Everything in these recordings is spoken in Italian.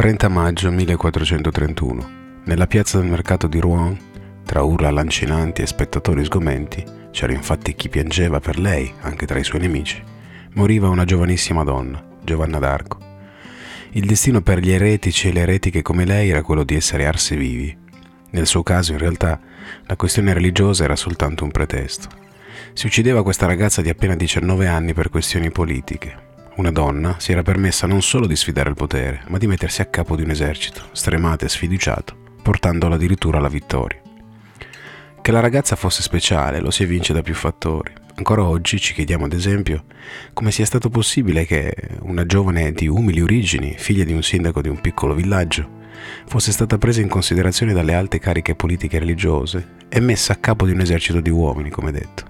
30 maggio 1431. Nella piazza del mercato di Rouen, tra urla lancinanti e spettatori sgomenti, c'era infatti chi piangeva per lei, anche tra i suoi nemici. Moriva una giovanissima donna, Giovanna d'Arco. Il destino per gli eretici e le eretiche come lei era quello di essere arsi vivi. Nel suo caso, in realtà, la questione religiosa era soltanto un pretesto. Si uccideva questa ragazza di appena 19 anni per questioni politiche. Una donna si era permessa non solo di sfidare il potere, ma di mettersi a capo di un esercito, stremato e sfiduciato, portandola addirittura alla vittoria. Che la ragazza fosse speciale lo si evince da più fattori. Ancora oggi ci chiediamo ad esempio come sia stato possibile che una giovane di umili origini, figlia di un sindaco di un piccolo villaggio, fosse stata presa in considerazione dalle alte cariche politiche e religiose e messa a capo di un esercito di uomini, come detto.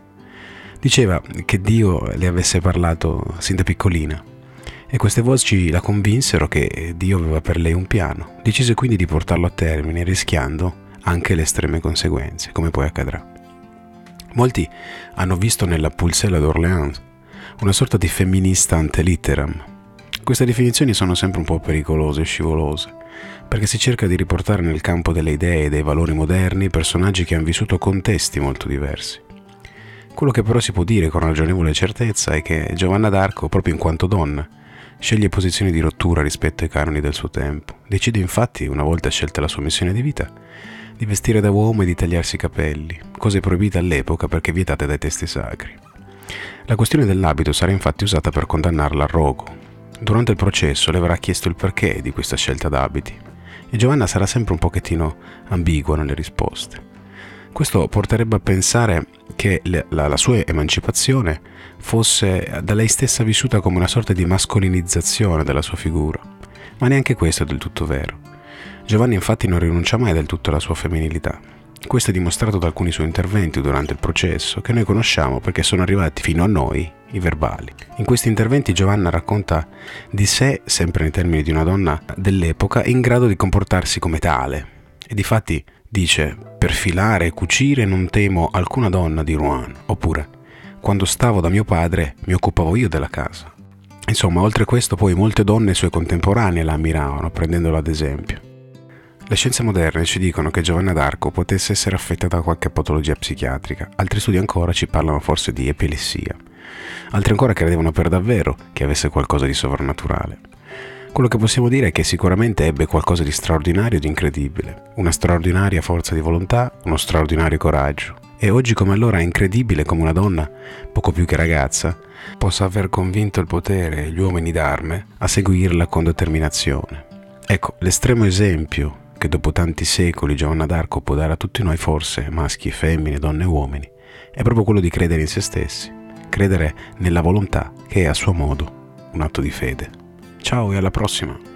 Diceva che Dio le avesse parlato sin da piccolina e queste voci la convinsero che Dio aveva per lei un piano. Decise quindi di portarlo a termine, rischiando anche le estreme conseguenze, come poi accadrà. Molti hanno visto nella Pulsella d'Orléans una sorta di femminista ante litteram. Queste definizioni sono sempre un po' pericolose e scivolose, perché si cerca di riportare nel campo delle idee e dei valori moderni personaggi che hanno vissuto contesti molto diversi. Quello che però si può dire con ragionevole certezza è che Giovanna d'Arco, proprio in quanto donna, Sceglie posizioni di rottura rispetto ai canoni del suo tempo. Decide infatti, una volta scelta la sua missione di vita, di vestire da uomo e di tagliarsi i capelli, cose proibite all'epoca perché vietate dai testi sacri. La questione dell'abito sarà infatti usata per condannarla al rogo. Durante il processo le verrà chiesto il perché di questa scelta d'abiti e Giovanna sarà sempre un pochettino ambigua nelle risposte. Questo porterebbe a pensare che la, la, sua emancipazione fosse da lei stessa vissuta come una sorta di mascolinizzazione della sua figura, ma neanche questo è del tutto vero. Giovanni infatti non rinuncia mai del tutto alla sua femminilità. Questo è dimostrato da alcuni suoi interventi durante il processo, che noi conosciamo perché sono arrivati fino a noi i verbali. In questi interventi Giovanna racconta di sé, sempre nei termini di una donna dell'epoca, in grado di comportarsi come tale. E di fatti dice, per filare e cucire non temo alcuna donna di Rouen, oppure quando stavo da mio padre mi occupavo io della casa. Insomma, oltre questo poi molte donne sue contemporanee la ammiravano, prendendola ad esempio. Le scienze moderne ci dicono che Giovanna d'Arco potesse essere affetta da qualche patologia psichiatrica, altri studi ancora ci parlano forse di epilessia, altri ancora credevano per davvero che avesse qualcosa di sovrannaturale. Quello che possiamo dire è che sicuramente ebbe qualcosa di straordinario e di incredibile, una straordinaria forza di volontà, uno straordinario coraggio, e oggi come allora è incredibile come una donna, poco più che ragazza, possa aver convinto il potere e gli uomini d'arme a seguirla con determinazione. Ecco, l'estremo esempio che dopo tanti secoli Giovanna d'Arco può dare a tutti noi forse, maschi, femmine, donne e uomini, è proprio quello di credere in se stessi, credere nella volontà che è a suo modo un atto di fede. Ciao e alla prossima!